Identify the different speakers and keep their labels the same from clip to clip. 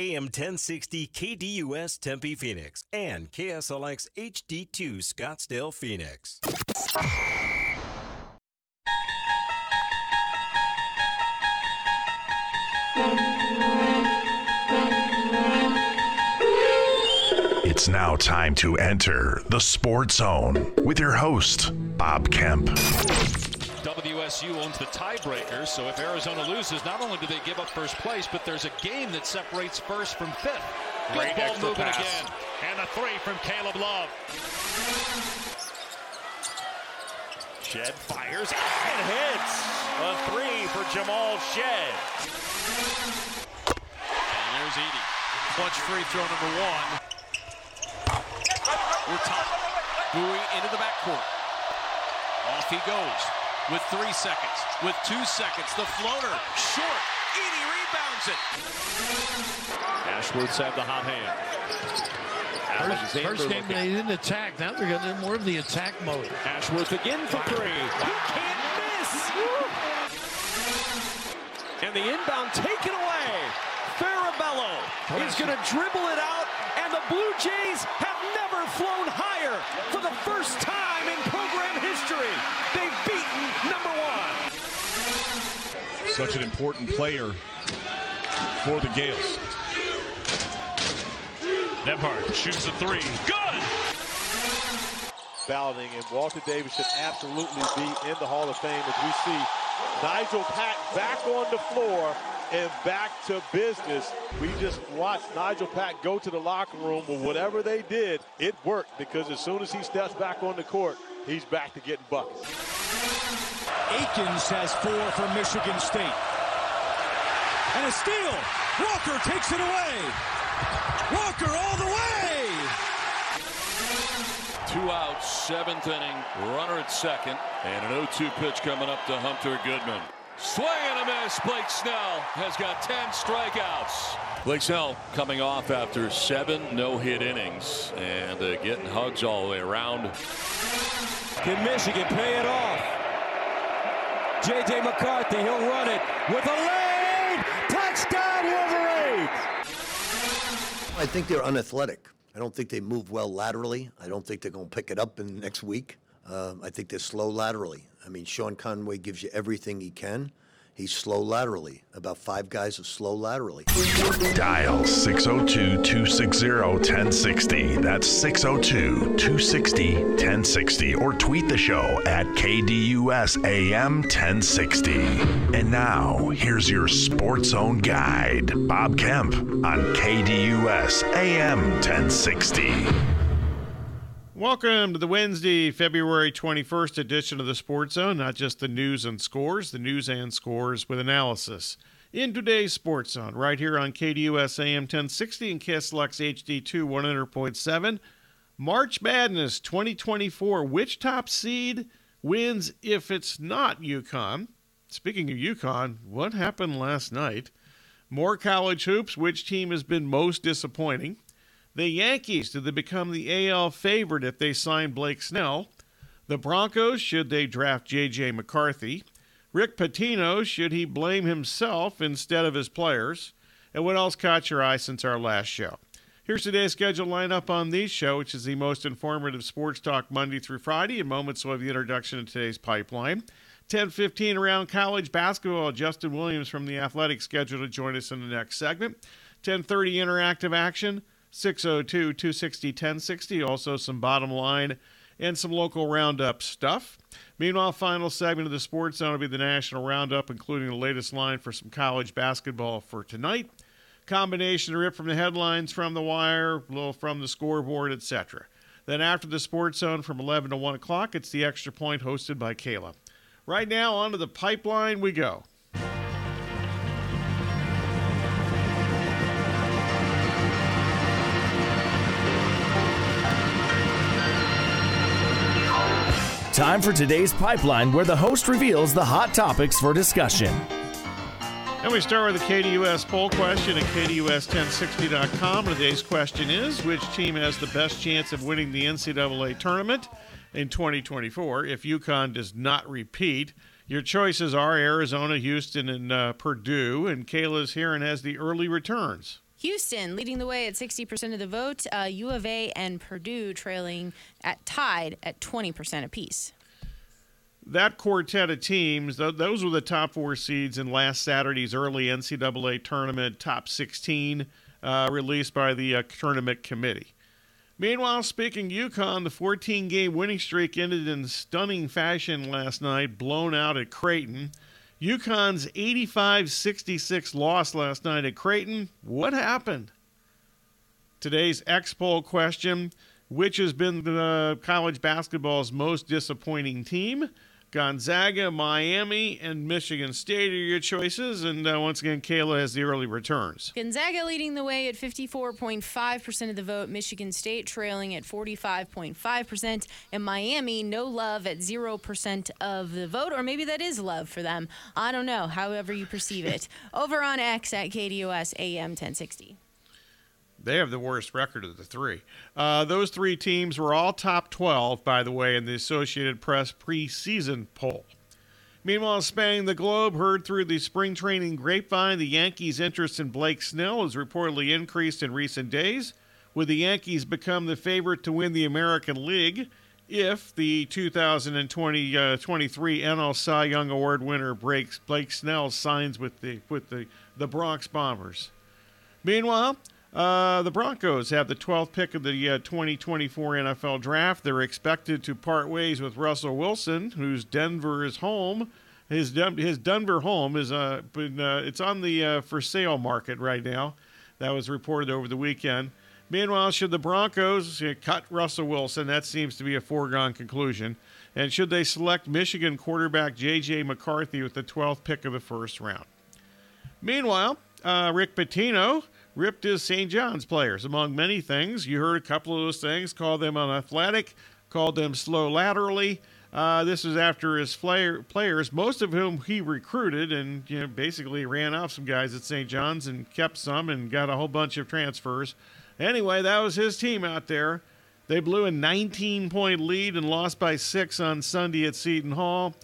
Speaker 1: AM 1060 KDUS Tempe Phoenix and KSLX HD2 Scottsdale Phoenix.
Speaker 2: It's now time to enter the Sports Zone with your host, Bob Kemp.
Speaker 3: WSU owns the tiebreaker, so if Arizona loses, not only do they give up first place, but there's a game that separates first from fifth. Good
Speaker 4: Great
Speaker 3: ball movement
Speaker 4: pass.
Speaker 3: again. And a three from Caleb Love. Shead fires and hits. A three for Jamal Shead. And there's Edey. Clutch free throw number one. We're top. Bowie into the backcourt. Off he goes with three seconds. With two seconds, the floater short. Edey rebounds it. Ashworth's had the hot hand.
Speaker 5: First, first game they didn't attack. Now they're getting in more of the attack mode.
Speaker 3: Ashworth again for three. He can't miss. And the inbound taken away. Farabello is going to dribble it out, and the Blue Jays have never flown higher for the first time in program history. They've beaten number one.
Speaker 4: Such an important player for the Gales. Nebhart shoots a three. Good!
Speaker 6: balloting, and Walter Davis should absolutely be in the Hall of Fame as we see Nigel Pack back on the floor and back to business. We just watched Nigel Pack go to the locker room, but whatever they did, it worked because as soon as he steps back on the court, he's back to getting buckets.
Speaker 7: Akins has four for Michigan State. And a steal. Walker takes it away. Walker all the way.
Speaker 3: Two outs, seventh inning, runner at second, and an 0-2 pitch coming up to Hunter Goodman. Swing and a miss. Blake Snell has got 10 strikeouts. Blake Snell coming off after seven no-hit innings and uh, getting hugs all the way around.
Speaker 7: Can Michigan pay it off? J.J. McCarthy, he'll run it with a lane. Touchdown, Wolverines.
Speaker 8: I think they're unathletic. I don't think they move well laterally. I don't think they're going to pick it up in next week. Um, I think they're slow laterally. I mean, Sean Conway gives you everything he can. He's slow laterally. About five guys are slow laterally.
Speaker 2: Dial 602 260 1060. That's 602 260 1060. Or tweet the show at KDUS AM 1060. And now, here's your Sports Zone guide, Bob Kemp, on KDUS AM 1060.
Speaker 9: Welcome to the Wednesday, February 21st edition of the Sports Zone. Not just the news and scores, the news and scores with analysis. In today's Sports Zone, right here on KDUS AM 1060 and KSLX HD2 100.7, March Madness 2024. Which top seed wins if it's not UConn? Speaking of UConn, what happened last night? More college hoops. Which team has been most disappointing? The Yankees, do they become the AL favorite if they sign Blake Snell? The Broncos, should they draft J.J. McCarthy? Rick Pitino, should he blame himself instead of his players? And what else caught your eye since our last show? Here's today's scheduled lineup on the show, which is the most informative sports talk Monday through Friday. In moments, we'll have the introduction to today's pipeline. 10:15 around college basketball. Justin Williams from the Athletic scheduled to join us in the next segment. 10:30 interactive action. 602 260 1060. Also, some bottom line and some local roundup stuff. Meanwhile, final segment of the Sports Zone will be the national roundup, including the latest line for some college basketball for tonight. Combination rip from the headlines, from the wire, a little from the scoreboard, etc. Then after the Sports Zone from 11 to 1 o'clock, it's the Extra Point hosted by Kayla. Right now, onto the pipeline we go.
Speaker 10: Time for today's pipeline, where the host reveals the hot topics for discussion.
Speaker 9: And we start with the KDUS poll question at KDUS1060.com. Today's question is Which team has the best chance of winning the NCAA tournament in 2024 if UConn does not repeat? Your choices are Arizona, Houston, and uh, Purdue. And Kayla's here and has the early returns.
Speaker 11: Houston leading the way at 60% of the vote. Uh, U of A and Purdue trailing at tied at 20% apiece.
Speaker 9: That quartet of teams, th- those were the top four seeds in last Saturday's early NCAA tournament top 16 uh, released by the uh, tournament committee. Meanwhile, speaking UConn, the 14 game winning streak ended in stunning fashion last night, blown out at Creighton. UConn's 85 66 loss last night at Creighton. What happened? Today's X poll question Which has been the college basketball's most disappointing team? Gonzaga, Miami, and Michigan State are your choices. And uh, once again, Kayla has the early returns.
Speaker 11: Gonzaga leading the way at 54.5% of the vote, Michigan State trailing at 45.5%, and Miami no love at 0% of the vote, or maybe that is love for them. I don't know, however you perceive it. Over on X at KDUS AM 1060.
Speaker 9: They have the worst record of the three. Uh, those three teams were all top 12, by the way, in the Associated Press preseason poll. Meanwhile, spanning the globe, heard through the spring training grapevine, the Yankees' interest in Blake Snell has reportedly increased in recent days, Would the Yankees become the favorite to win the American League if the 2023 uh, NL Cy Young Award winner breaks Blake Snell signs with the with the, the Bronx Bombers. Meanwhile, uh, the Broncos have the 12th pick of the uh, 2024 NFL Draft. They're expected to part ways with Russell Wilson, whose Denver is home. His his Denver home is uh, been, uh, it's on the uh, for sale market right now. That was reported over the weekend. Meanwhile, should the Broncos uh, cut Russell Wilson, that seems to be a foregone conclusion. And should they select Michigan quarterback J.J. McCarthy with the 12th pick of the first round? Meanwhile, Rick Pitino ripped his St. John's players, among many things. You heard a couple of those things, called them unathletic, called them slow laterally. Uh, this was after his player, players, most of whom he recruited, and you know, basically ran off some guys at St. John's and kept some and got a whole bunch of transfers. Anyway, that was his team out there. They blew a 19 point lead and lost by six on Sunday at Seton Hall.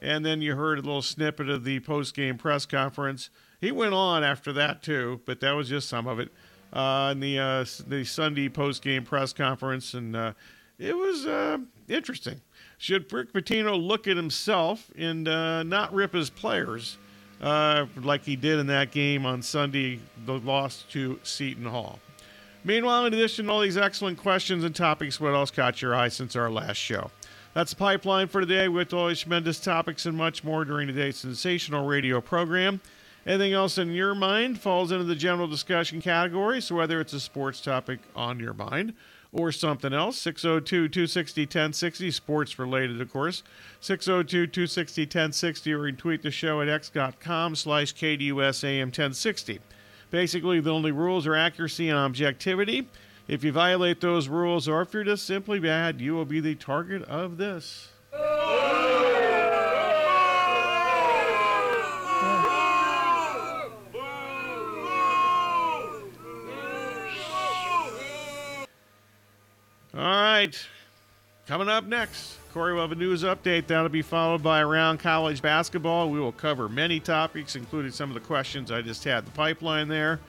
Speaker 9: And then you heard a little snippet of the post game press conference. He went on after that too, but that was just some of it. Uh, in the uh, the Sunday post game press conference, and uh, it was uh, interesting. Should Rick Pitino look at himself and uh, not rip his players uh, like he did in that game on Sunday, the loss to Seton Hall? Meanwhile, in addition to all these excellent questions and topics, what else caught your eye since our last show? That's the pipeline for today with all these tremendous topics and much more during today's sensational radio program. Anything else in your mind falls into the general discussion category. So whether it's a sports topic on your mind or something else, 602 260 1060, sports related, of course. 602 260 1060, or you can tweet the show at x.com slash KDUSAM 1060. Basically, the only rules are accuracy and objectivity. If you violate those rules, or if you're just simply bad, you will be the target of this. All right. Coming up next, Corey will have a news update. That'll be followed by around college basketball. We will cover many topics, including some of the questions I just had the pipeline there.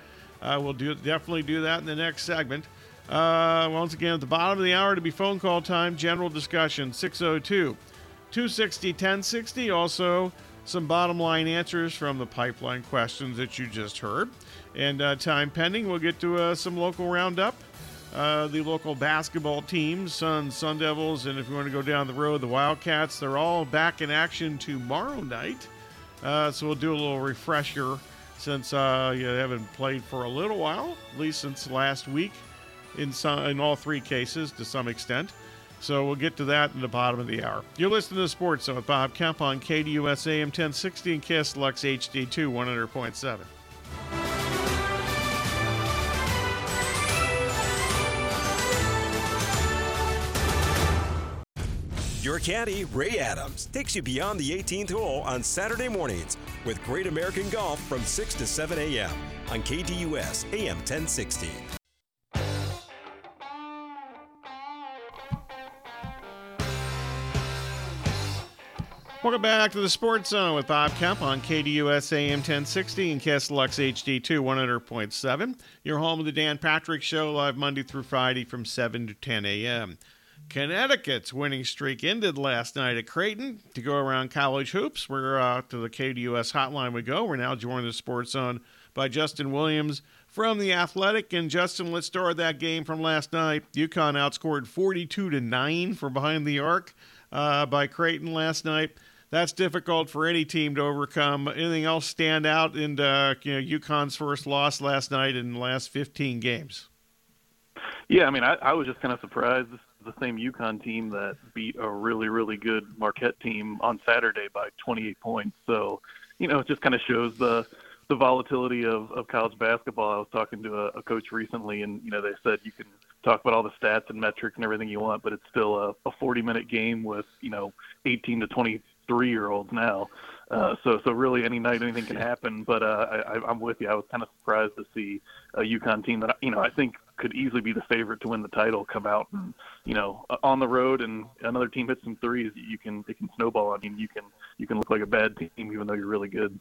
Speaker 9: Uh, we'll do definitely do that in the next segment. Uh, once again, at the bottom of the hour to be phone call time, general discussion 602 260 1060. Also, some bottom line answers from the pipeline questions that you just heard. And uh, time pending, we'll get to uh, some local roundup uh, the local basketball teams, Suns, Sun Devils, and if you want to go down the road, the Wildcats. They're all back in action tomorrow night. Uh, so we'll do a little refresher since uh, you haven't played for a little while, at least since last week, in some, in all three cases to some extent. So we'll get to that in the bottom of the hour. You're listening to Sports Zone with Bob Kemp on KDUS AM 1060 and KSLX HD2 100.7.
Speaker 1: Your caddy, Ray Adams, takes you beyond the 18th hole on Saturday mornings with Great American Golf from 6 to 7 a.m. on KDUS AM 1060.
Speaker 9: Welcome back to the Sports Zone with Bob Kemp on KDUS AM 1060 and KSLX HD2 100.7. Your home of the Dan Patrick Show live Monday through Friday from 7 to 10 a.m. Connecticut's winning streak ended last night at Creighton. To go around college hoops, we're uh, to the KDUS hotline we go. We're now joined in the Sports Zone by Justin Williams from the Athletic. And Justin, let's start that game from last night. UConn outscored 42 to nine from behind the arc uh, by Creighton last night. That's difficult for any team to overcome. Anything else stand out in uh, you know UConn's first loss last night in the last 15 games?
Speaker 12: Yeah, I mean, I, I was just kind of surprised. The same UConn team that beat a really, really good Marquette team on Saturday by 28 points. So, you know, it just kind of shows the the volatility of, of college basketball. I was talking to a, a coach recently, and you know, they said you can talk about all the stats and metrics and everything you want, but it's still a, a 40 minute game with you know 18 to 23 year olds now. Uh, so so really any night anything can happen. But uh, I, I'm with you. I was kind of surprised to see a UConn team that you know I think could easily be the favorite to win the title come out and you know on the road and another team hits some threes you can it can snowball. I mean you can you can look like a bad team even though you're really good.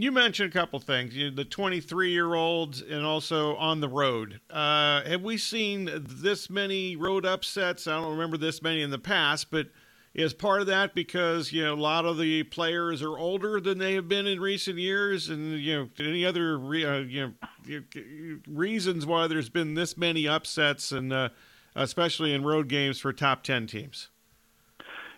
Speaker 9: You mentioned a couple things, you the 23 year olds and also on the road. Uh, have we seen this many road upsets? I don't remember this many in the past, but is part of that because you know a lot of the players are older than they have been in recent years, and you know any other uh, you know reasons why there's been this many upsets, and uh, especially in road games for top 10 teams.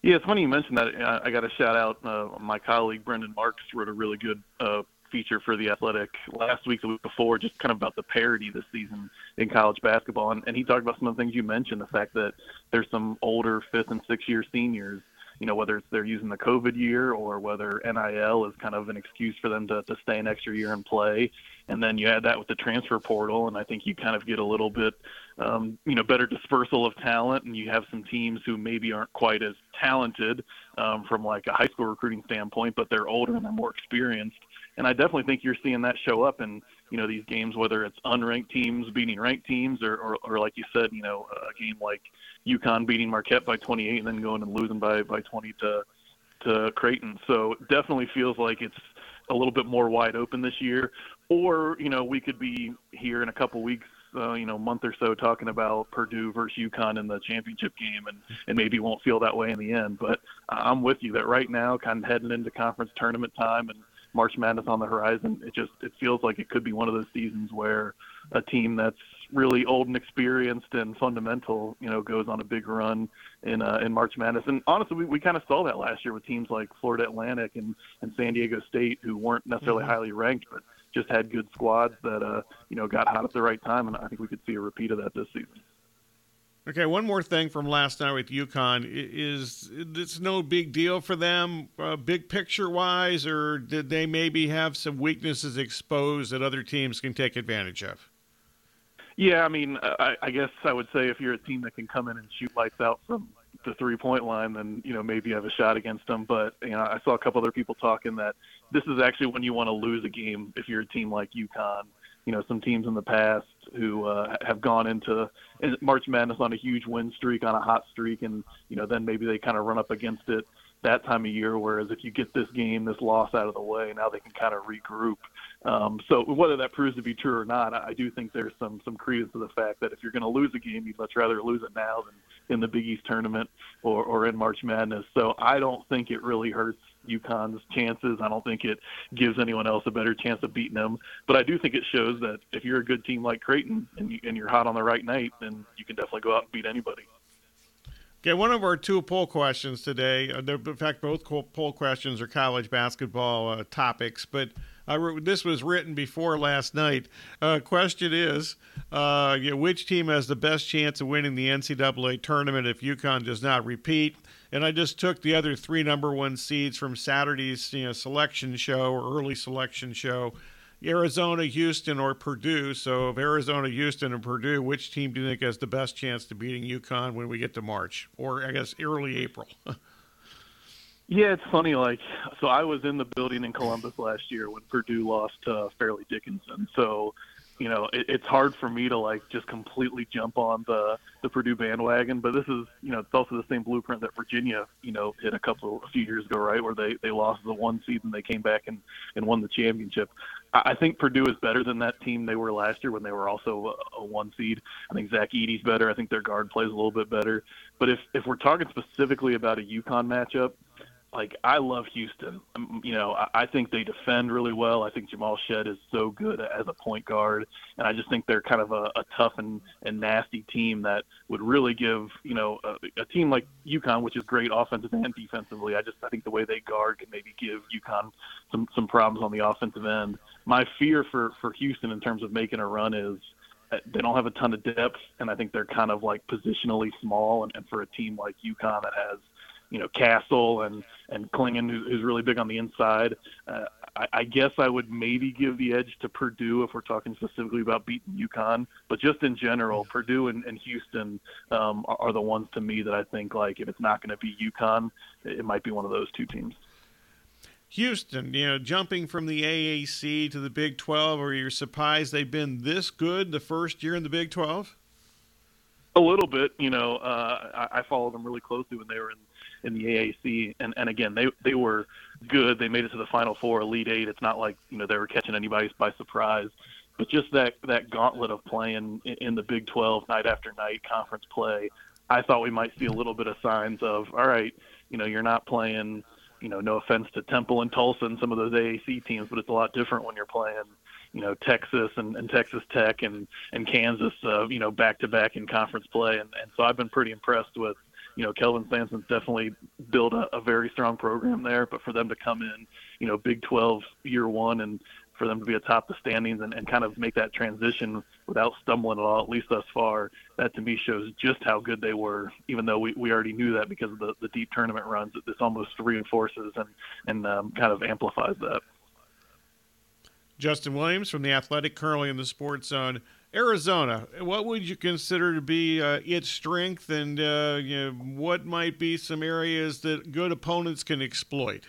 Speaker 12: Yeah, it's funny you mentioned that. I got a shout out uh, my colleague Brendan Marks wrote a really good uh, feature for the Athletic last week, the week before, just kind of about the parity this season in college basketball, and, and he talked about some of the things you mentioned, the fact that there's some older fifth and sixth year seniors you know, whether it's they're using the COVID year or whether NIL is kind of an excuse for them to, to stay an extra year and play. And then you add that with the transfer portal, and I think you kind of get a little bit, um, you know, better dispersal of talent, and you have some teams who maybe aren't quite as talented um, from like a high school recruiting standpoint, but they're older and they're more experienced. And I definitely think you're seeing that show up in you know these games, whether it's unranked teams beating ranked teams, or, or, or like you said, you know, a game like UConn beating Marquette by 28 and then going and losing by by 20 to to Creighton. So it definitely feels like it's a little bit more wide open this year. Or you know we could be here in a couple weeks, uh, you know, month or so talking about Purdue versus UConn in the championship game, and and maybe won't feel that way in the end. But I'm with you that right now, kind of heading into conference tournament time and March Madness on the horizon, it just it feels like it could be one of those seasons where a team that's really old and experienced and fundamental, you know, goes on a big run in uh, in March Madness. And honestly, we, we kind of saw that last year with teams like Florida Atlantic and, and San Diego State, who weren't necessarily mm-hmm. highly ranked, but just had good squads that uh, you know got hot at the right time. And I think we could see a repeat of that this season.
Speaker 9: Okay, one more thing from last night with UConn is it's no big deal for them, uh, big picture wise, or did they maybe have some weaknesses exposed that other teams can take advantage of?
Speaker 12: Yeah, I mean, I, I guess I would say if you're a team that can come in and shoot lights out from the three point line, then you know maybe you have a shot against them. But you know, I saw a couple other people talking that this is actually when you want to lose a game if you're a team like UConn. You know, some teams in the past who uh, have gone into March Madness on a huge win streak, on a hot streak, and you know then maybe they kind of run up against it that time of year. Whereas if you get this game, this loss out of the way, now they can kind of regroup. Um, so whether that proves to be true or not, I do think there's some some credence to the fact that if you're going to lose a game, you'd much rather lose it now than in the Big East tournament or, or in March Madness. So I don't think it really hurts UConn's chances. I don't think it gives anyone else a better chance of beating them. But I do think it shows that if you're a good team like Creighton and, you, and you're hot on the right night, then you can definitely go out and beat anybody.
Speaker 9: Okay, one of our two poll questions today, uh, in fact, both poll questions are college basketball uh, topics, but wrote, this was written before last night. Uh, question is, uh, you know, which team has the best chance of winning the NCAA tournament if UConn does not repeat? And I just took the other three number one seeds from Saturday's you know, selection show or early selection show. Arizona, Houston, or Purdue. So, if Arizona, Houston, and Purdue, which team do you think has the best chance to beating UConn when we get to March, or I guess early April?
Speaker 12: Yeah, it's funny. Like, so I was in the building in Columbus last year when Purdue lost to Fairleigh Dickinson. So you know, it, it's hard for me to like just completely jump on the the Purdue bandwagon. But this is, you know, it's also the same blueprint that Virginia, you know, hit a couple a few years ago, right, where they they lost the one seed and they came back and and won the championship. I, I think Purdue is better than that team they were last year when they were also a, a one seed. I think Zach Edey's better. I think their guard plays a little bit better. But if if we're talking specifically about a UConn matchup, like I love Houston. Um, you know, I, I think they defend really well. I think Jamal Shead is so good as a point guard, and I just think they're kind of a, a tough and, and nasty team that would really give you know a, a team like UConn, which is great offensive and defensively. I just I think the way they guard can maybe give UConn some some problems on the offensive end. My fear for for Houston in terms of making a run is they don't have a ton of depth, and I think they're kind of like positionally small. And, and for a team like UConn that has you know Castle and and Clingan, who's really big on the inside. Uh, I, I guess I would maybe give the edge to Purdue if we're talking specifically about beating UConn. But just in general, Purdue and, and Houston um, are, are the ones to me that I think like if it's not going to be UConn, it might be one of those two teams.
Speaker 9: Houston, you know, jumping from the AAC to the Big 12, are you surprised they've been this good the first year in the Big 12?
Speaker 12: A little bit, you know. Uh, I, I followed them really closely when they were in in the AAC. And and again, they they were good. They made it to the Final Four, Elite Eight. It's not like you know they were catching anybody by surprise. But just that that gauntlet of playing in, in the Big 12 night after night conference play, I thought we might see a little bit of signs of all right, you know, you're not playing. You know, no offense to Temple and Tulsa and some of those AAC teams, but it's a lot different when you're playing you know Texas and, and Texas Tech and and Kansas, uh, you know, back to back in conference play, and, and so I've been pretty impressed with you know, Kelvin Sampson's definitely built a, a very strong program there. But for them to come in, you know, Big 12 year one and for them to be atop the standings and, and kind of make that transition without stumbling at all, at least thus far, that to me shows just how good they were, even though we, we already knew that because of the, the deep tournament runs. This almost reinforces and, and um, kind of amplifies that.
Speaker 9: Justin Williams from The Athletic, currently in the Sports Zone. Arizona, what would you consider to be uh, its strength, and uh, you know, what might be some areas that good opponents can exploit?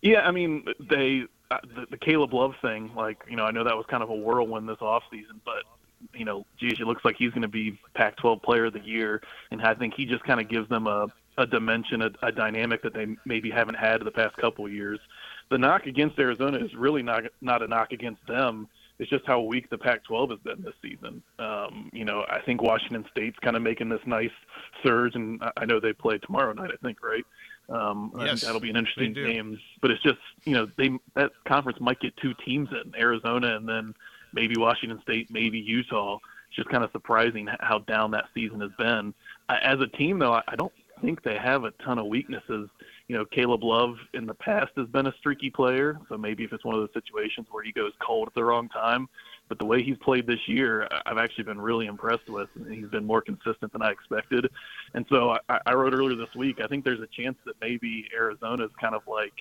Speaker 12: Yeah, I mean, they uh, the, the Caleb Love thing. Like, you know, I know that was kind of a whirlwind this off season, but you know, geez, it looks like he's going to be Pac-12 Player of the Year, and I think he just kind of gives them a a dimension, a, a dynamic that they maybe haven't had in the past couple years. The knock against Arizona is really not not a knock against them it's just how weak the Pac-12 has been this season. Um, you know, I think Washington State's kind of making this nice surge, and I know they play tomorrow night. I think, right? Um,
Speaker 9: yes,
Speaker 12: that'll be an interesting game. But it's just, you know, they that conference might get two teams in Arizona, and then maybe Washington State, maybe Utah. It's just kind of surprising how down that season has been. As a team, though, I don't think they have a ton of weaknesses you know, Caleb Love in the past has been a streaky player, so maybe if it's one of those situations where he goes cold at the wrong time. But the way he's played this year, I've actually been really impressed with. And he's been more consistent than I expected. And so I, I wrote earlier this week, I think there's a chance that maybe Arizona's kind of like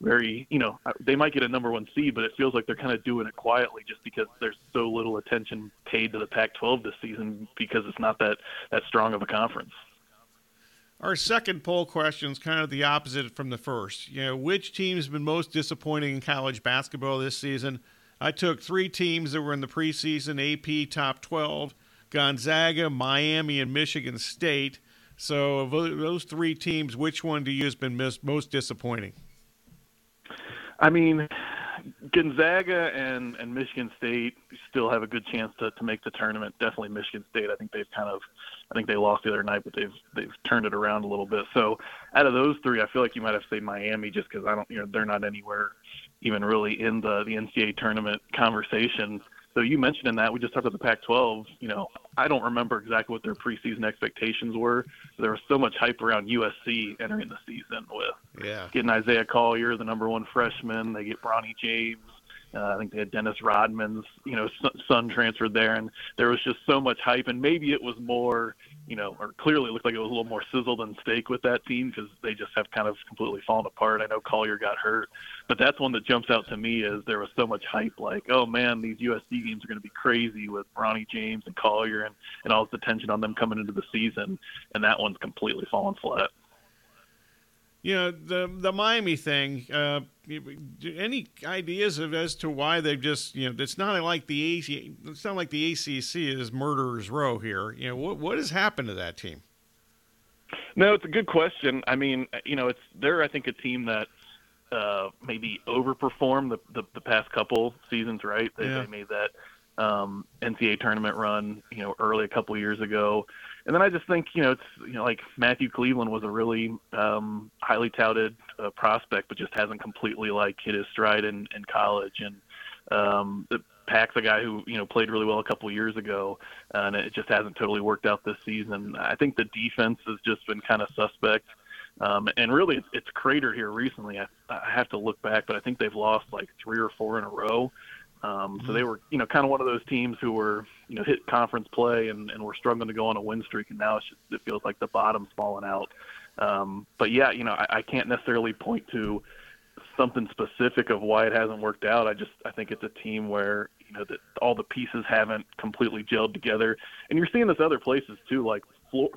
Speaker 12: very, you know, they might get a number one seed, but it feels like they're kind of doing it quietly just because there's so little attention paid to the Pac-12 this season because it's not that that strong of a conference.
Speaker 9: Our second poll question is kind of the opposite from the first. You know, which team's been most disappointing in college basketball this season? I took three teams that were in the preseason AP top 12 Gonzaga, Miami, and Michigan State. So, of those three teams, which one do you has been most disappointing?
Speaker 12: I mean, Gonzaga and, and Michigan State still have a good chance to, to make the tournament. Definitely Michigan State. I think they've kind of I think they lost the other night, but they've they've turned it around a little bit. So out of those three, I feel like you might have say Miami just because I don't you know they're not anywhere even really in the the NCAA tournament conversation. So you mentioned in that we just talked about the Pac-12. You know, I don't remember exactly what their preseason expectations were. There was so much hype around USC entering the season with
Speaker 9: yeah.
Speaker 12: getting Isaiah Collier, the number one freshman. They get Bronny James. Uh, I think they had Dennis Rodman's, you know, son transferred there, and there was just so much hype. And maybe it was more, you know, or clearly looked like it was a little more sizzle than steak with that team because they just have kind of completely fallen apart. I know Collier got hurt, but that's one that jumps out to me as there was so much hype. Like, oh man, these USC games are going to be crazy with Bronny James and Collier and and all this attention on them coming into the season, and that one's completely fallen flat.
Speaker 9: Know the the Miami thing. Uh, any ideas of as to why they've just you know it's not like the AC, it's not like the ACC is murderers row here. You know what what has happened to that team?
Speaker 12: No, it's a good question. I mean, you know, it's they're I think a team that uh, maybe overperformed the, the, the past couple seasons, right? They, yeah. they made that um, NCAA tournament run, you know, early a couple years ago. And then I just think, you know, it's you know like Matthew Cleveland was a really um, highly touted uh, prospect, but just hasn't completely like hit his stride in, in college. And um, the Pack's a guy who you know played really well a couple years ago, and it just hasn't totally worked out this season. I think the defense has just been kind of suspect. Um, and really, it's, it's cratered here recently. I, I have to look back, but I think they've lost like three or four in a row. Um, so they mm-hmm. were, you know, kind of one of those teams who were, you know, hit conference play and, and were struggling to go on a win streak, and now it's just, it feels like the bottom's fallen out. Um, but yeah, you know, I, I can't necessarily point to something specific of why it hasn't worked out. I just I think it's a team where you know that all the pieces haven't completely gelled together, and you're seeing this other places too, like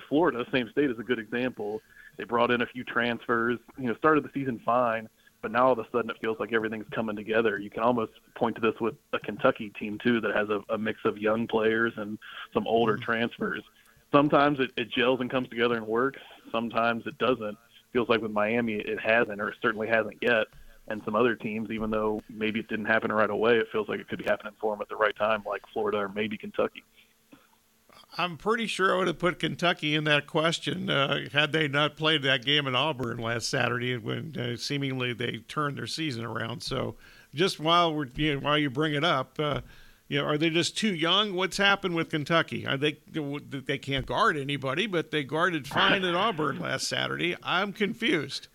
Speaker 12: Florida, same state is a good example. They brought in a few transfers, you know, started the season fine, but now all of a sudden it feels like everything's coming together. You can almost point to this with a Kentucky team too that has a, a mix of young players and some older mm-hmm. transfers. Sometimes it, it gels and comes together and works. Sometimes it doesn't. Feels like with Miami it hasn't, or it certainly hasn't yet. And some other teams, even though maybe it didn't happen right away, it feels like it could be happening for them at the right time, like Florida or maybe Kentucky.
Speaker 9: I'm pretty sure I would have put Kentucky in that question uh, had they not played that game in Auburn last Saturday when uh, seemingly they turned their season around. So, just while we're you know, while you bring it up, uh, you know, are they just too young? What's happened with Kentucky? Are they they can't guard anybody, but they guarded fine at Auburn last Saturday. I'm confused.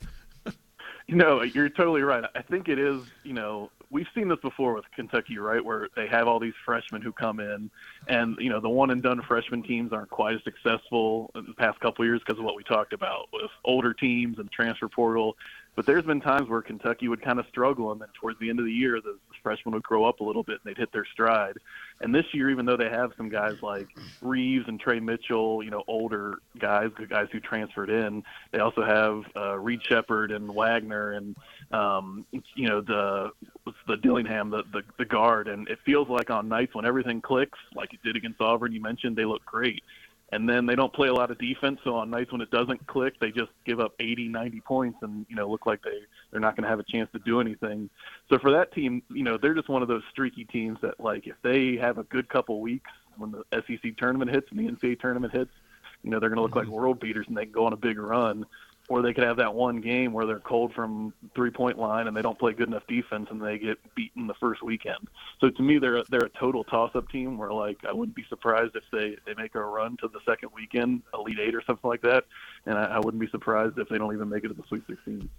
Speaker 12: no, you're totally right. I think it is. You know, we've seen this before with Kentucky, right, where they have all these freshmen who come in, and you know the one and done freshman teams aren't quite as successful in the past couple of years because of what we talked about with older teams and transfer portal. But there's been times where Kentucky would kind of struggle, and then towards the end of the year, the freshmen would grow up a little bit and they'd hit their stride. And this year, even though they have some guys like Reeves and Tre Mitchell, you know, older guys, the guys who transferred in, they also have uh, Reed Sheppard and Wagner and um, you know the the Dillingham, the, the the guard. And it feels like on nights when everything clicks, like it did against Auburn, you mentioned, they look great and then they don't play a lot of defense. So on nights when it doesn't click, they just give up 80, 90 points, and you know look like they they're not going to have a chance to do anything. So for that team, you know they're just one of those streaky teams that like if they have a good couple weeks when the SEC tournament hits and the NCAA tournament hits, you know they're going to look like mm-hmm. world beaters and they can go on a big run or they could have that one game where they're cold from three point line and they don't play good enough defense and they get beaten the first weekend. So to me, they're they're a total toss up team where like I wouldn't be surprised if they they make a run to the second weekend, Elite Eight or something like that, and I, I wouldn't be surprised if they don't even make it to the Sweet 16.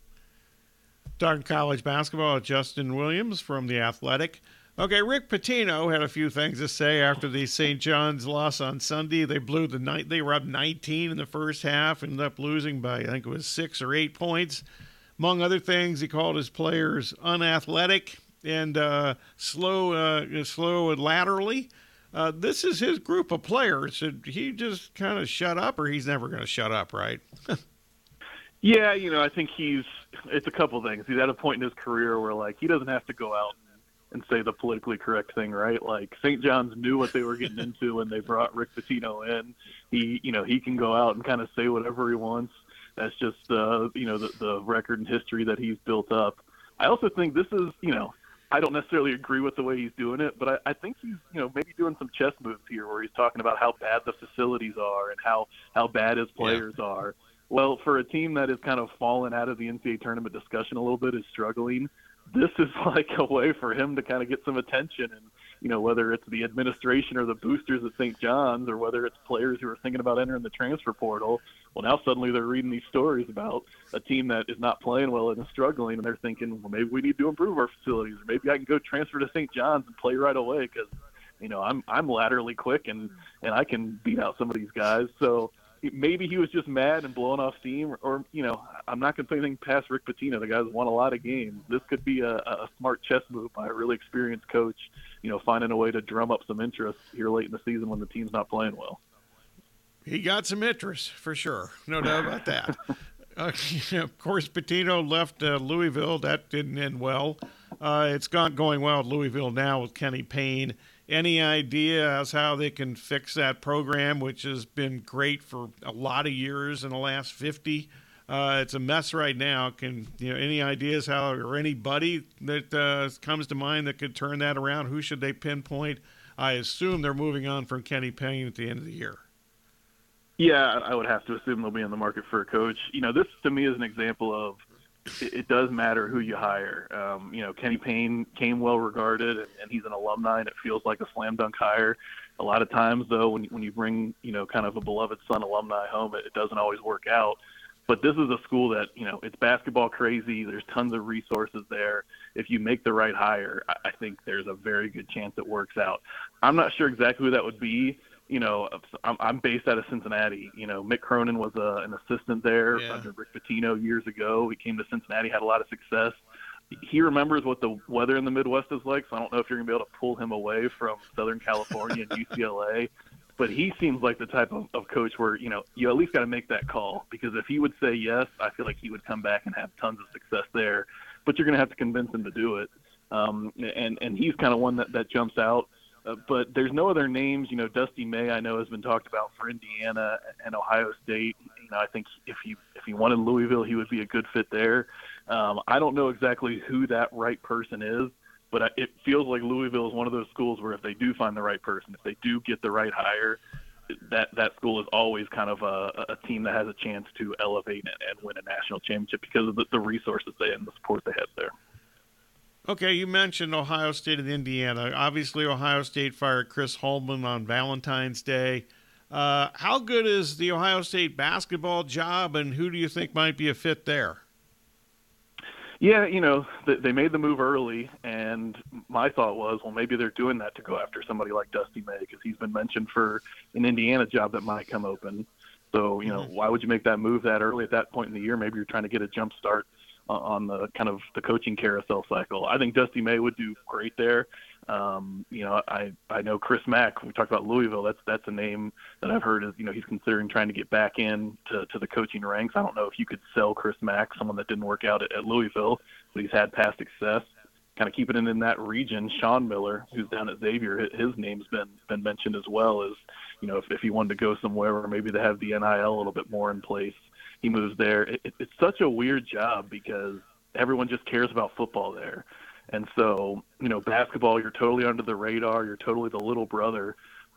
Speaker 9: Talking college basketball, Justin Williams from the Athletic. Okay, Rick Pitino had a few things to say after the St. John's loss on Sunday. They blew the night. They were up 19 in the first half, ended up losing by I think it was six or eight points. Among other things, he called his players unathletic and uh, slow, uh, slow laterally. Uh, this is his group of players. Should he just kind of shut up, or he's never going to shut up, right?
Speaker 12: yeah, you know, I think he's. It's a couple things. He's at a point in his career where like he doesn't have to go out and say the politically correct thing, right? Like St. John's knew what they were getting into when they brought Rick Pitino in. He, you know, he can go out and kind of say whatever he wants. That's just, uh, you know, the, the record and history that he's built up. I also think this is, you know, I don't necessarily agree with the way he's doing it, but I, I think he's, you know, maybe doing some chess moves here where he's talking about how bad the facilities are and how how bad his players yeah. are. Well, for a team that is kind of fallen out of the NCAA tournament discussion a little bit, is struggling this is like a way for him to kind of get some attention and you know whether it's the administration or the boosters at St. John's or whether it's players who are thinking about entering the transfer portal well now suddenly they're reading these stories about a team that is not playing well and is struggling and they're thinking well maybe we need to improve our facilities or maybe I can go transfer to St. John's and play right away cuz you know I'm I'm laterally quick and and I can beat out some of these guys so maybe he was just mad and blowing off steam, or, or you know, I'm not going to put anything past Rick Pitino. The guy's won a lot of games. This could be a, a smart chess move by a really experienced coach. You know, finding a way to drum up some interest here late in the season when the team's not playing well.
Speaker 9: He got some interest for sure, no doubt about that. Uh, of course, Pitino left uh, Louisville. That didn't end well. Uh, it's not going well at Louisville now with Kenny Payne. Any idea as how they can fix that program, which has been great for a lot of years in the last 50? Uh, it's a mess right now. Can you know any ideas how or anybody that uh, comes to mind that could turn that around? Who should they pinpoint? I assume they're moving on from Kenny Payne at the end of the year.
Speaker 12: Yeah, I would have to assume they'll be in the market for a coach. You know, this to me is an example of it, it does matter who you hire. Um, you know, Kenny Payne came well regarded, and, and he's an alumni, and it feels like a slam dunk hire. A lot of times, though, when when you bring you know kind of a beloved son alumni home, it, it doesn't always work out. But this is a school that you know it's basketball crazy. There's tons of resources there. If you make the right hire, I, I think there's a very good chance it works out. I'm not sure exactly who that would be you know, I'm, I'm based out of Cincinnati. You know, Mick Cronin was a, uh, an assistant there yeah. under Rick Pitino years ago. He came to Cincinnati, had a lot of success. He remembers what the weather in the Midwest is like, so I don't know if you're going to be able to pull him away from Southern California and UCLA. But he seems like the type of, of coach where, you know, you at least got to make that call because if he would say yes, I feel like he would come back and have tons of success there. But you're going to have to convince him to do it. Um, and, and he's kind of one that, that jumps out. Uh, but there's no other names. You know, Dusty May I know has been talked about for Indiana and Ohio State. You know, I think if he if he wanted Louisville, he would be a good fit there. Um, I don't know exactly who that right person is, but I, it feels like Louisville is one of those schools where if they do find the right person, if they do get the right hire, that that school is always kind of a, a team that has a chance to elevate and, and win a national championship because of the, the resources they and the support they have there.
Speaker 9: Okay, you mentioned Ohio State and Indiana. Obviously, Ohio State fired Chris Holtmann on Valentine's Day. Uh, how good is the Ohio State basketball job, and who do you think might be a fit there?
Speaker 12: Yeah, you know, they made the move early, and my thought was, well, maybe they're doing that to go after somebody like Dusty May because he's been mentioned for an Indiana job that might come open. So, you know, mm-hmm. why would you make that move that early at that point in the year? Maybe you're trying to get a jump start on the kind of the coaching carousel cycle. I think Dusty May would do great there. Um, you know, I I know Chris Mack. We talked about Louisville. That's that's a name that I've heard is you know he's considering trying to get back in to, to the coaching ranks. I don't know if you could sell Chris Mack, someone that didn't work out at, at Louisville, but he's had past success. Kind of keeping it in that region. Sean Miller, who's down at Xavier, his name's been been mentioned as well as you know if if he wanted to go somewhere where maybe they have the NIL a little bit more in place he moves there. It, it, it's such a weird job because everyone just cares about football there. And so, you know, basketball, you're totally under the radar. You're totally the little brother.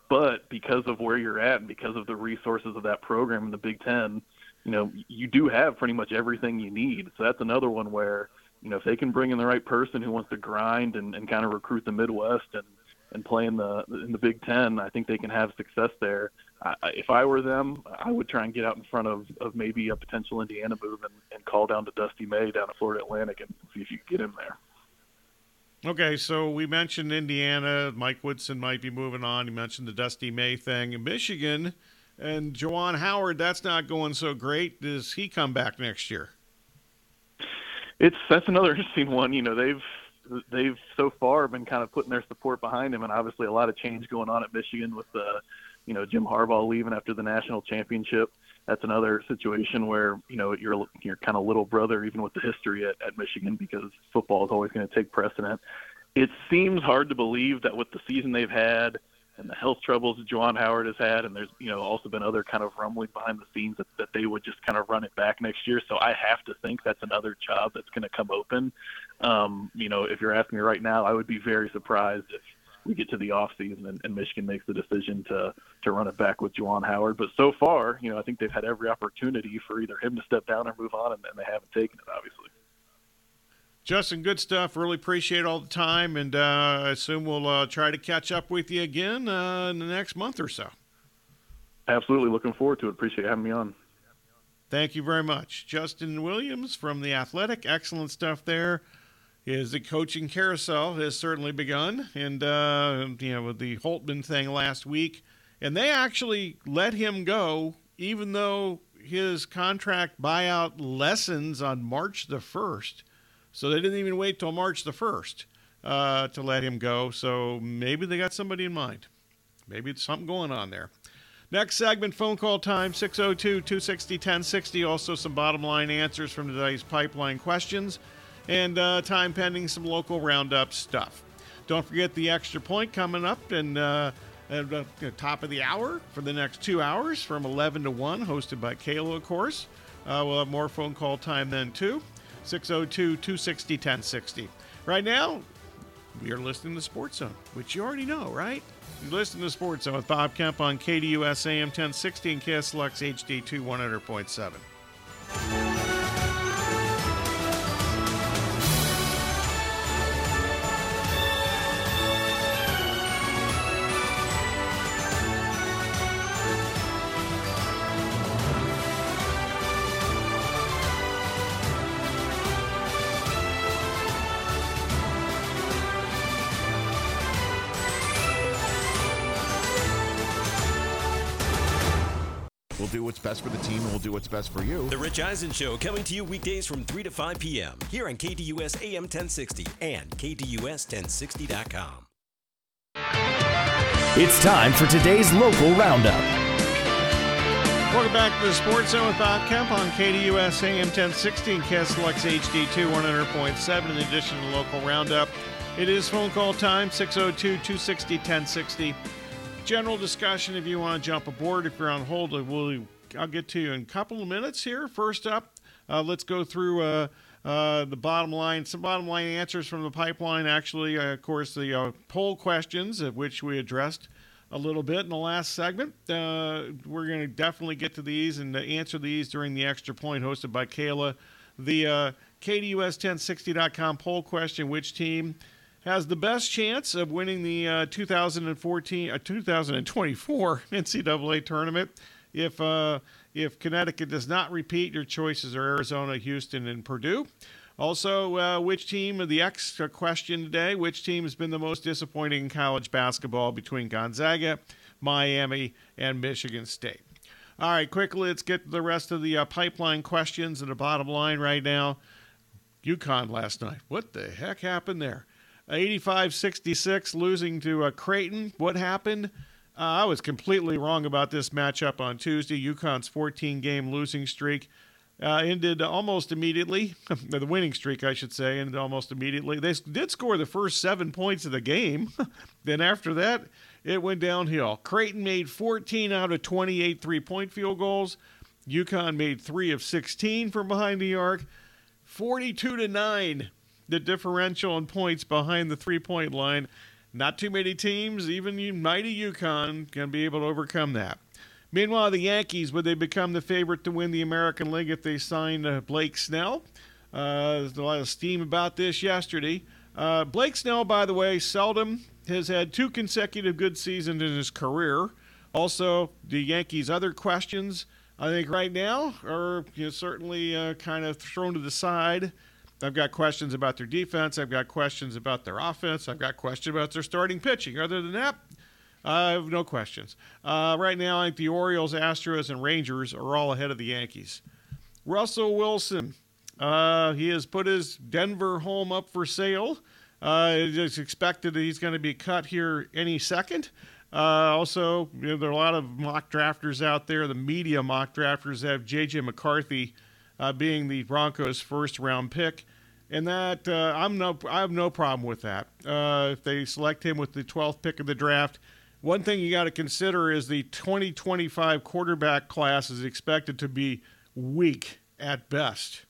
Speaker 12: But because of where you're at and because of the resources of that program in the Big Ten, you know, you do have pretty much everything you need. So that's another one where, you know, if they can bring in the right person who wants to grind and, and kind of recruit the Midwest and and play in the in the Big Ten, I think they can have success there. I, if I were them, I would try and get out in front of, of maybe a potential Indiana move and, and call down to Dusty May down at Florida Atlantic and see if you can get him there.
Speaker 9: Okay, so we mentioned Indiana. Mike Woodson might be moving on. You mentioned the Dusty May thing in Michigan, and Juwan Howard. That's not going so great. Does he come back next year?
Speaker 12: It's that's another interesting one. You know, they've they've so far been kind of putting their support behind him, and obviously a lot of change going on at Michigan with the, you know, Jim Harbaugh leaving after the national championship. That's another situation where you know you're you're kind of little brother, even with the history at, at Michigan, because football is always going to take precedent. It seems hard to believe that with the season they've had and the health troubles that Juwan Howard has had, and there's you know also been other kind of rumbling behind the scenes that, that they would just kind of run it back next year. So I have to think that's another job that's going to come open. Um, you know, if you're asking me right now, I would be very surprised if we get to the off season and, and Michigan makes the decision to to run it back with Juwan Howard. But so far, you know, I think they've had every opportunity for either him to step down or move on, and, and they haven't taken it, obviously.
Speaker 9: Justin, good stuff. Really appreciate all the time, and uh, I assume we'll uh, try to catch up with you again uh, in the next month or so.
Speaker 12: Absolutely, looking forward to it. Appreciate having me on.
Speaker 9: Thank you very much, Justin Williams from the Athletic. Excellent stuff there. Is the coaching carousel has certainly begun, and uh, you know with the Holtmann thing last week, and they actually let him go, even though his contract buyout lessens on March the first. So they didn't even wait till March the 1st uh, to let him go. So maybe they got somebody in mind. Maybe it's something going on there. Next segment, phone call time 602 260 1060. Also, some bottom line answers from today's pipeline questions, and uh, time pending some local roundup stuff. Don't forget the extra point coming up and uh, at the top of the hour for the next two hours from 11 to 1, hosted by Kayla, of course. Uh, we'll have more phone call time then, too. 602 260 1060. Right now, we are listening to Sports Zone, which you already know, right? You listen to Sports Zone with Bob Kemp on KDUS AM 1060 and KSLX HD2 100.7.
Speaker 13: best for the team and we'll do what's best for you.
Speaker 1: The Rich Eisen Show coming to you weekdays from 3 to 5 p.m. here on KDUS AM 1060 and KDUS1060.com.
Speaker 10: It's time for today's local roundup.
Speaker 9: Welcome back to the Sports Zone with Bob Kemp on KDUS AM 1060 and KSLX HD2 100.7 in addition to the local roundup. It is phone call time 602 260 1060 general discussion if you want to jump aboard. If you're on hold, we'll I'll get to you in a couple of minutes here. First up, uh, let's go through uh, uh, the bottom line, some bottom line answers from the pipeline. Actually, uh, of course, the uh, poll questions of which we addressed a little bit in the last segment. Uh, we're going to definitely get to these and answer these during the extra point hosted by Kayla. The KDUS1060.com poll question: Which team? has the best chance of winning the uh, 2014 uh, 2024 NCAA tournament. If uh, if Connecticut does not repeat, your choices are Arizona, Houston, and Purdue. Also, uh, which team of the X question today? Which team has been the most disappointing in college basketball between Gonzaga, Miami, and Michigan State? All right, quickly, let's get to the rest of the uh, pipeline questions and the bottom line right now. UConn last night. What the heck happened there? 85 66, losing to uh, Creighton. What happened? Uh, I was completely wrong about this matchup on Tuesday. UConn's 14 game losing streak uh, ended almost immediately. the winning streak, I should say, ended almost immediately. They did score the first seven points of the game. then after that, it went downhill. Creighton made 14 out of 28 three point field goals. UConn made three of 16 from behind the arc. 42 to 9, the differential in points behind the three point line. Not too many teams, even mighty UConn, can be able to overcome that. Meanwhile, the Yankees, would they become the favorite to win the American League if they signed uh, Blake Snell? Uh, there's a lot of steam about this yesterday. Uh, Blake Snell, by the way, seldom has had two consecutive good seasons in his career. Also, the Yankees' other questions, I think, right now are you know, certainly uh, kind of thrown to the side. I've got questions about their defense. I've got questions about their offense. I've got questions about their starting pitching. Other than that, I have no questions. Uh, right now, I think the Orioles, Astros, and Rangers are all ahead of the Yankees. Russell Wilson, uh, he has put his Denver home up for sale. Uh, it's expected that he's going to be cut here any second. Uh, also, you know, there are a lot of mock drafters out there. The media mock drafters have J.J. McCarthy uh, being the Broncos' first round pick and that uh, I'm no I have no problem with that. Uh, if they select him with the 12th pick of the draft, one thing you got to consider is the 2025 quarterback class is expected to be weak at best,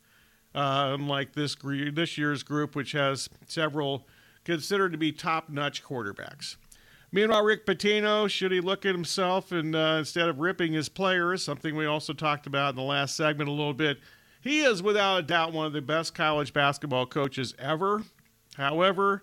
Speaker 9: uh, unlike this this year's group, which has several considered to be top-notch quarterbacks. Meanwhile, Rick Pitino, should he look at himself and uh, instead of ripping his players, something we also talked about in the last segment a little bit, he is without a doubt one of the best college basketball coaches ever. However,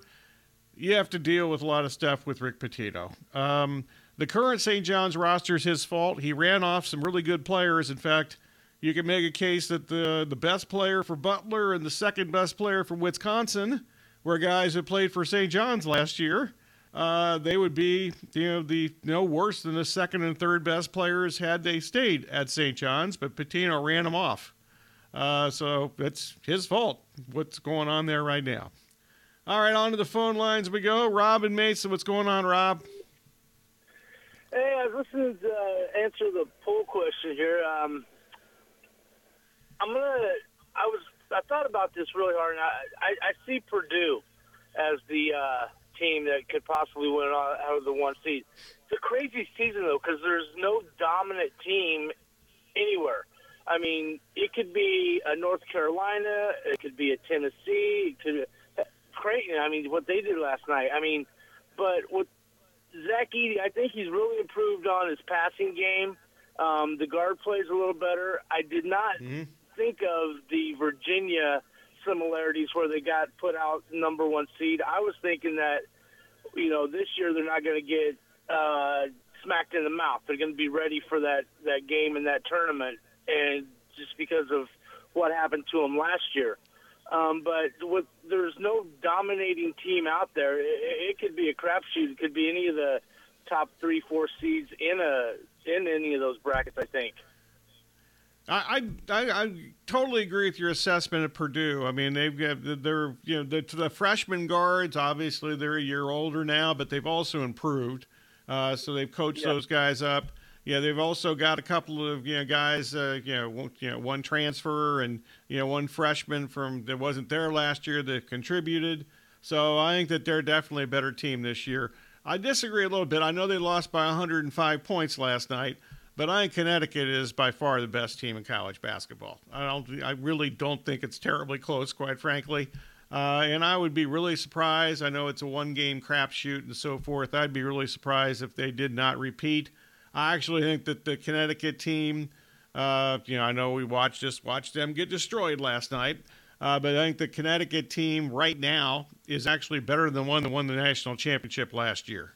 Speaker 9: you have to deal with a lot of stuff with Rick Pitino. Um, the current St. John's roster is his fault. He ran off some really good players. In fact, you can make a case that the the best player for Butler and the second best player for Wisconsin were guys who played for St. John's last year. Uh, they would be you know the no worse than the second and third best players had they stayed at St. John's, but Pitino ran them off. Uh, so it's his fault what's going on there right now. All right, on to the phone lines we go. Rob and Mason, what's going on, Rob?
Speaker 14: Hey, I was listening to uh, answer the poll question here. Um, I'm gonna. I was. I thought about this really hard, and I, I, I see Purdue as the uh, team that could possibly win out of the one seed. It's a crazy season though, because there's no dominant team anywhere. I mean, it could be a North Carolina, it could be a Tennessee, it could Creighton. I mean, what they did last night. I mean, but with Zach Edey, I think he's really improved on his passing game. Um, the guard plays a little better. I did not
Speaker 9: Mm-hmm.
Speaker 14: think of the Virginia similarities where they got put out number one seed. I was thinking that, you know, this year they're not going to get uh, smacked in the mouth. They're going to be ready for that that game and that tournament, and just because of what happened to them last year. Um, but with there's no dominating team out there, it, it could be a crapshoot. It could be any of the top three, four seeds in a in any of those brackets. I think.
Speaker 9: I, I, I, I totally agree with your assessment of Purdue. I mean, they've got they're you know the, the freshman guards. Obviously, they're a year older now, but they've also improved. Uh, so they've coached those guys up. Yeah, they've also got a couple of you know guys. Uh, you know, one, you know, one transfer and you know one freshman from that wasn't there last year that contributed. So I think that they're definitely a better team this year. I disagree a little bit. I know they lost by 105 points last night, but I think Connecticut is by far the best team in college basketball. I don't. I really don't think it's terribly close, quite frankly. Uh, and I would be really surprised. I know it's a one-game crapshoot and so forth. I'd be really surprised if they did not repeat. I actually think that the Connecticut team, uh, you know, I know we watched just watched them get destroyed last night, uh, but I think the Connecticut team right now is actually better than one that won the national championship last year.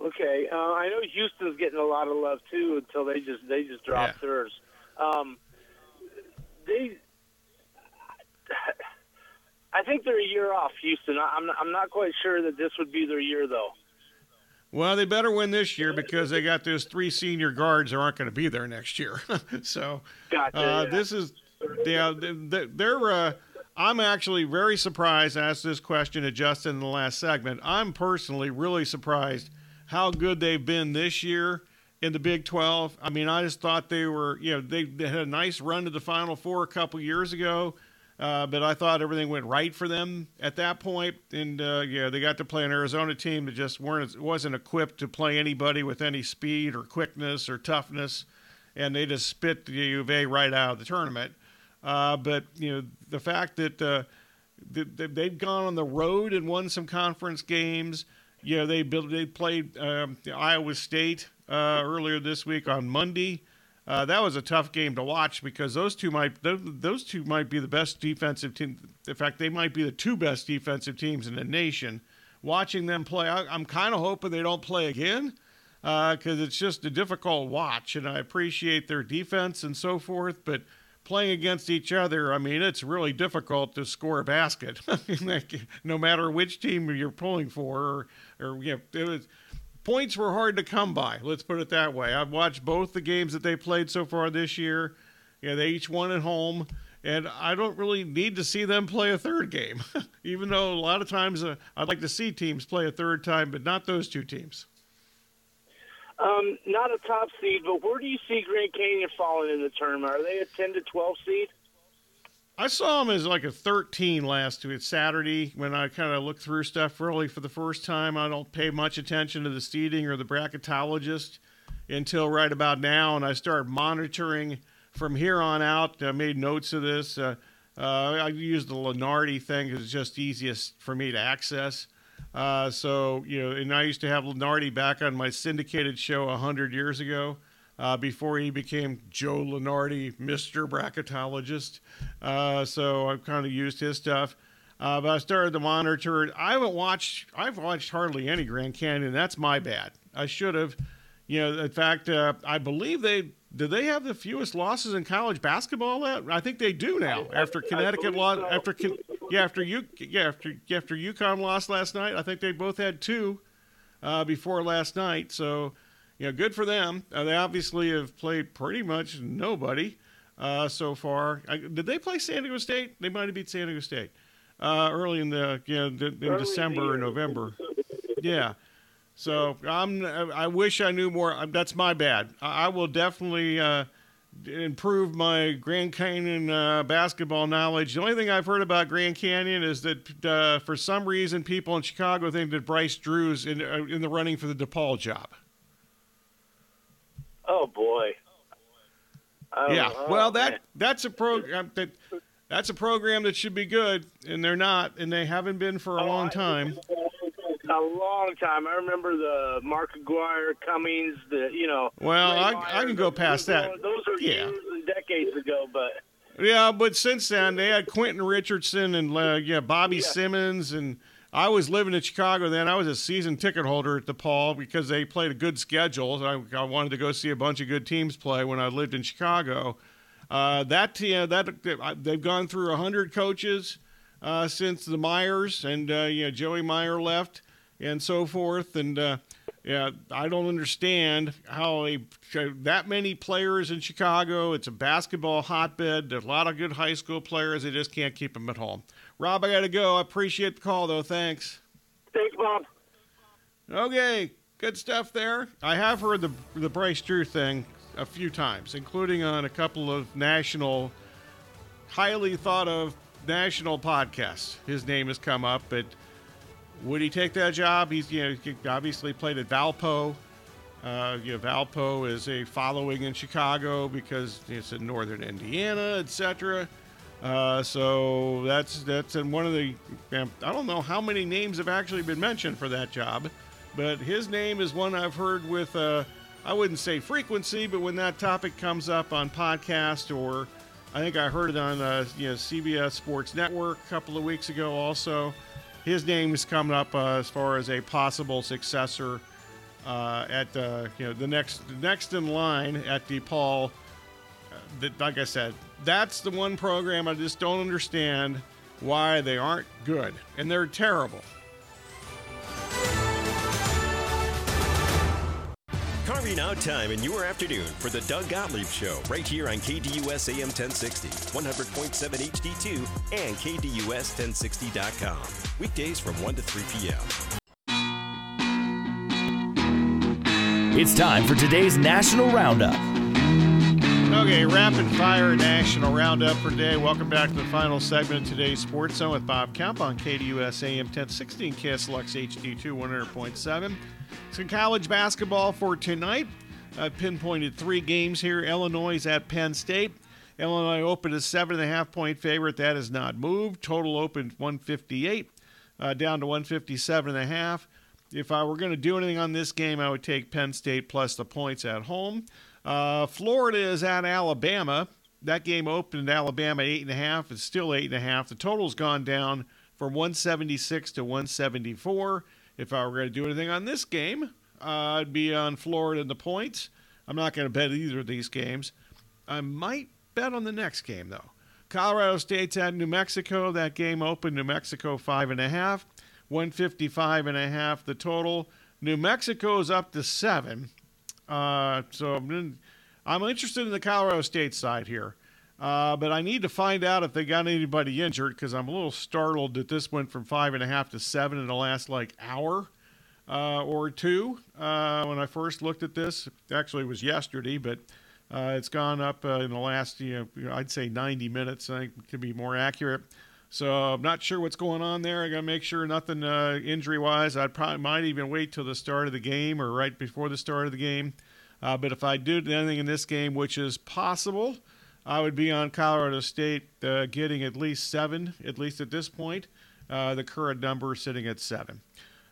Speaker 14: Okay, uh, I know Houston's getting a lot of love too until they just they just dropped theirs. Um, they, I think they're a year off, Houston. I- I'm I'm not quite sure that this would be their year though.
Speaker 9: Well, they better win this year because they got those three senior guards that aren't going to be there next year. so
Speaker 14: Gotcha,
Speaker 9: uh,
Speaker 14: yeah.
Speaker 9: this is yeah, they- they're. Uh, I'm actually very surprised. I asked this question to Justin in the last segment. I'm personally really surprised how good they've been this year in the Big 12. I mean, I just thought they were, you know, they, they had a nice run to the Final Four a couple years ago. Uh, but I thought everything went right for them at that point, and uh, yeah, they got to play an Arizona team that just weren't wasn't equipped to play anybody with any speed or quickness or toughness, and they just spit the U of A right out of the tournament. Uh, but you know the fact that uh, th- th- they've gone on the road and won some conference games. You know they built, they played um, Iowa State uh, earlier this week on Monday. Uh, that was a tough game to watch because those two might those, two might be the best defensive team. In fact, they might be the two best defensive teams in the nation. Watching them play, I, I'm kind of hoping they don't play again because it's just a difficult watch, and I appreciate their defense and so forth, but playing against each other, I mean, it's really difficult to score a basket, no matter which team you're pulling for. Or, or you know, it was, points were hard to come by. Let's put it that way. I've watched both the games that they played so far this year. Yeah, they each won at home, and I don't really need to see them play a third game, even though a lot of times uh, I'd like to see teams play a third time, but not those two teams.
Speaker 14: Um, not a top seed, but where do you see Grand Canyon falling in the tournament? Are they a 10 to 12 seed?
Speaker 9: I saw him as like a 13 last week Saturday when I kind of looked through stuff really for the first time. I don't pay much attention to the seeding or the bracketologist until right about now, and I started monitoring from here on out. I made notes of this. Uh, uh, I use the Lunardi thing because it's just easiest for me to access. Uh, so you know, and I used to have Lunardi back on my syndicated show hundred years ago uh, before he became Joe Lunardi, Mr. Bracketologist. Uh, so I've kind of used his stuff. Uh, but I started to monitor it. I haven't watched, I've watched hardly any Grand Canyon. That's my bad. I should have. You know, in fact, uh, I believe they do they have the fewest losses in college basketball? That I think they do now. After Connecticut lost, after Con- yeah, after you yeah after after UConn lost last night, I think they both had two uh, before last night. So you know, good for them. Uh, they obviously have played pretty much nobody uh, so far. I, did they play San Diego State? They might have beat San Diego State uh, early in the you know, in
Speaker 14: Early
Speaker 9: December or
Speaker 14: in the year.
Speaker 9: November. Yeah. So I'm. I wish I knew more. That's my bad. I will definitely uh, improve my Grand Canyon uh, basketball knowledge. The only thing I've heard about Grand Canyon is that uh, for some reason people in Chicago think that Bryce Drew's in uh, in the running for the DePaul job.
Speaker 14: Oh boy.
Speaker 9: yeah.
Speaker 14: know.
Speaker 9: well,
Speaker 14: Oh,
Speaker 9: that that's a program that that's a program that should be good, and they're not, and they haven't been for a long time.
Speaker 14: A long time. I remember the Mark Aguirre, Cummings, the you know.
Speaker 9: Well, I, I can go past that.
Speaker 14: Those are
Speaker 9: Yeah.
Speaker 14: years and decades ago, but
Speaker 9: Yeah, but since then they had Quentin Richardson and uh, yeah Bobby Simmons and I was living in Chicago then. I was a season ticket holder at DePaul because they played a good schedule. I, I wanted to go see a bunch of good teams play when I lived in Chicago. Uh, that yeah, that they've gone through hundred coaches uh, since the Meyers and uh, you know Joey Meyer left and so forth and. Uh, yeah, I don't understand how a that many players in Chicago. It's a basketball hotbed. There's a lot of good high school players. They just can't keep them at home. Rob, I got to go. I appreciate the call, though. Thanks.
Speaker 14: thanks, Bob.
Speaker 9: Okay, good stuff there. I have heard the the Bryce Drew thing a few times, including on a couple of national, highly thought of national podcasts. His name has come up, but would he take that job? He's you know he obviously played at Valpo. Uh, you know, Valpo is a following in Chicago because it's in northern Indiana, etc. Uh, so that's that's and one of the I don't know how many names have actually been mentioned for that job, but his name is one I've heard with uh, I wouldn't say frequency, but when that topic comes up on podcast or I think I heard it on uh, you know CBS Sports Network a couple of weeks ago. Also, his name is coming up uh, as far as a possible successor uh, at uh, you know the next next in line at DePaul. Uh, that, like I said, that's the one program I just don't understand why they aren't good, and they're terrible.
Speaker 1: Carving out time in your afternoon for the Doug Gottlieb Show right here on KDUS AM 1060, 100.7 HD2, and KDUS1060.com. Weekdays from 1 to 3 p.m.
Speaker 10: It's time for today's National Roundup.
Speaker 9: Okay, rapid fire national roundup for today. Welcome back to the final segment of today's Sports Zone with Bob Kemp on KDUS AM 1016 KSLX HD2 100.7. Some college basketball for tonight. I've pinpointed three games here. Illinois is at Penn State. Illinois opened a seven and a half point favorite. That has not moved. Total opened 158, uh, down to 157 and a half. If I were going to do anything on this game, I would take Penn State plus the points at home. Uh, Florida is at Alabama. That game opened Alabama eight and a half. It's still eight and a half. The total's gone down from 176 to 174. If I were going to do anything on this game, uh, I'd be on Florida and the points. I'm not going to bet either of these games. I might bet on the next game though. Colorado State's at New Mexico. That game opened New Mexico five and a half, 155 and a half the total. New Mexico's up to seven. Uh, so I'm, I'm interested in the Colorado State side here. Uh, but I need to find out if they got anybody injured because I'm a little startled that this went from five and a half to seven in the last like hour uh, or two. Uh, when I first looked at this, actually it was yesterday, but uh, it's gone up uh, in the last, you know, I'd say 90 minutes. I think it could be more accurate. So I'm not sure what's going on there. I got to make sure nothing uh, injury wise. I probably might even wait till the start of the game or right before the start of the game. Uh, but if I do anything in this game, which is possible, I would be on Colorado State uh, getting at least seven, at least at this point. Uh, the current number sitting at seven.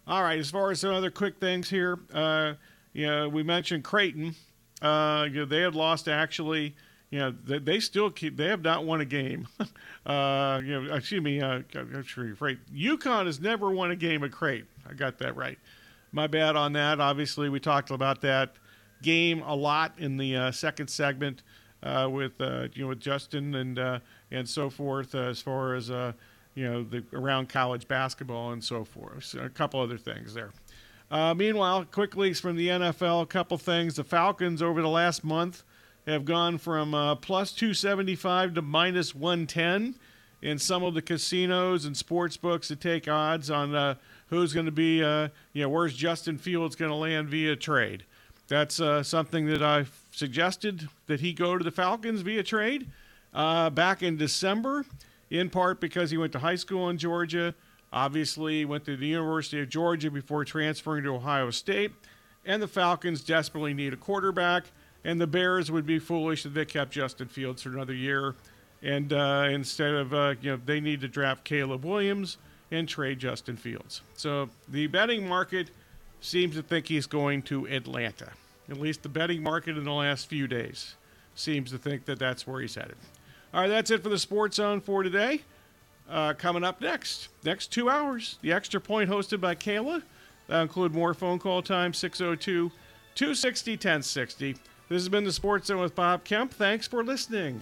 Speaker 9: All right, as far as some other quick things here, uh, you know, we mentioned Creighton. Uh, you know, they had lost actually. You know, they, they still keep. They have not won a game. uh, you know, excuse me. Uh, actually, right. UConn has never won a game at Creighton. I got that right. My bad on that. Obviously, we talked about that game a lot in the uh, second segment uh, with uh, you know with Justin and uh, and so forth uh, as far as uh, you know the around college basketball and so forth. So a couple other things there. Meanwhile, quick leaks from the NFL. A couple things. The Falcons over the last month have gone from uh, plus 275 to minus 110 in some of the casinos and sports books that take odds on uh, who's going to be, uh, you know, where's Justin Fields going to land via trade. That's uh, something that I've suggested that he go to the Falcons via trade uh, back in December, in part because he went to high school in Georgia. Obviously, went to the University of Georgia before transferring to Ohio State. And the Falcons desperately need a quarterback. And the Bears would be foolish if they kept Justin Fields for another year. And uh, instead of, uh, you know, they need to draft Caleb Williams and trade Justin Fields. So the betting market seems to think he's going to Atlanta. At least the betting market in the last few days seems to think that that's where he's headed. All right, that's it for the Sports Zone for today. Uh, coming up next, next two hours, the Extra Point hosted by Kayla. That'll include more phone call time, 602 260 1060. This has been the Sports Zone with Bob Kemp. Thanks for listening.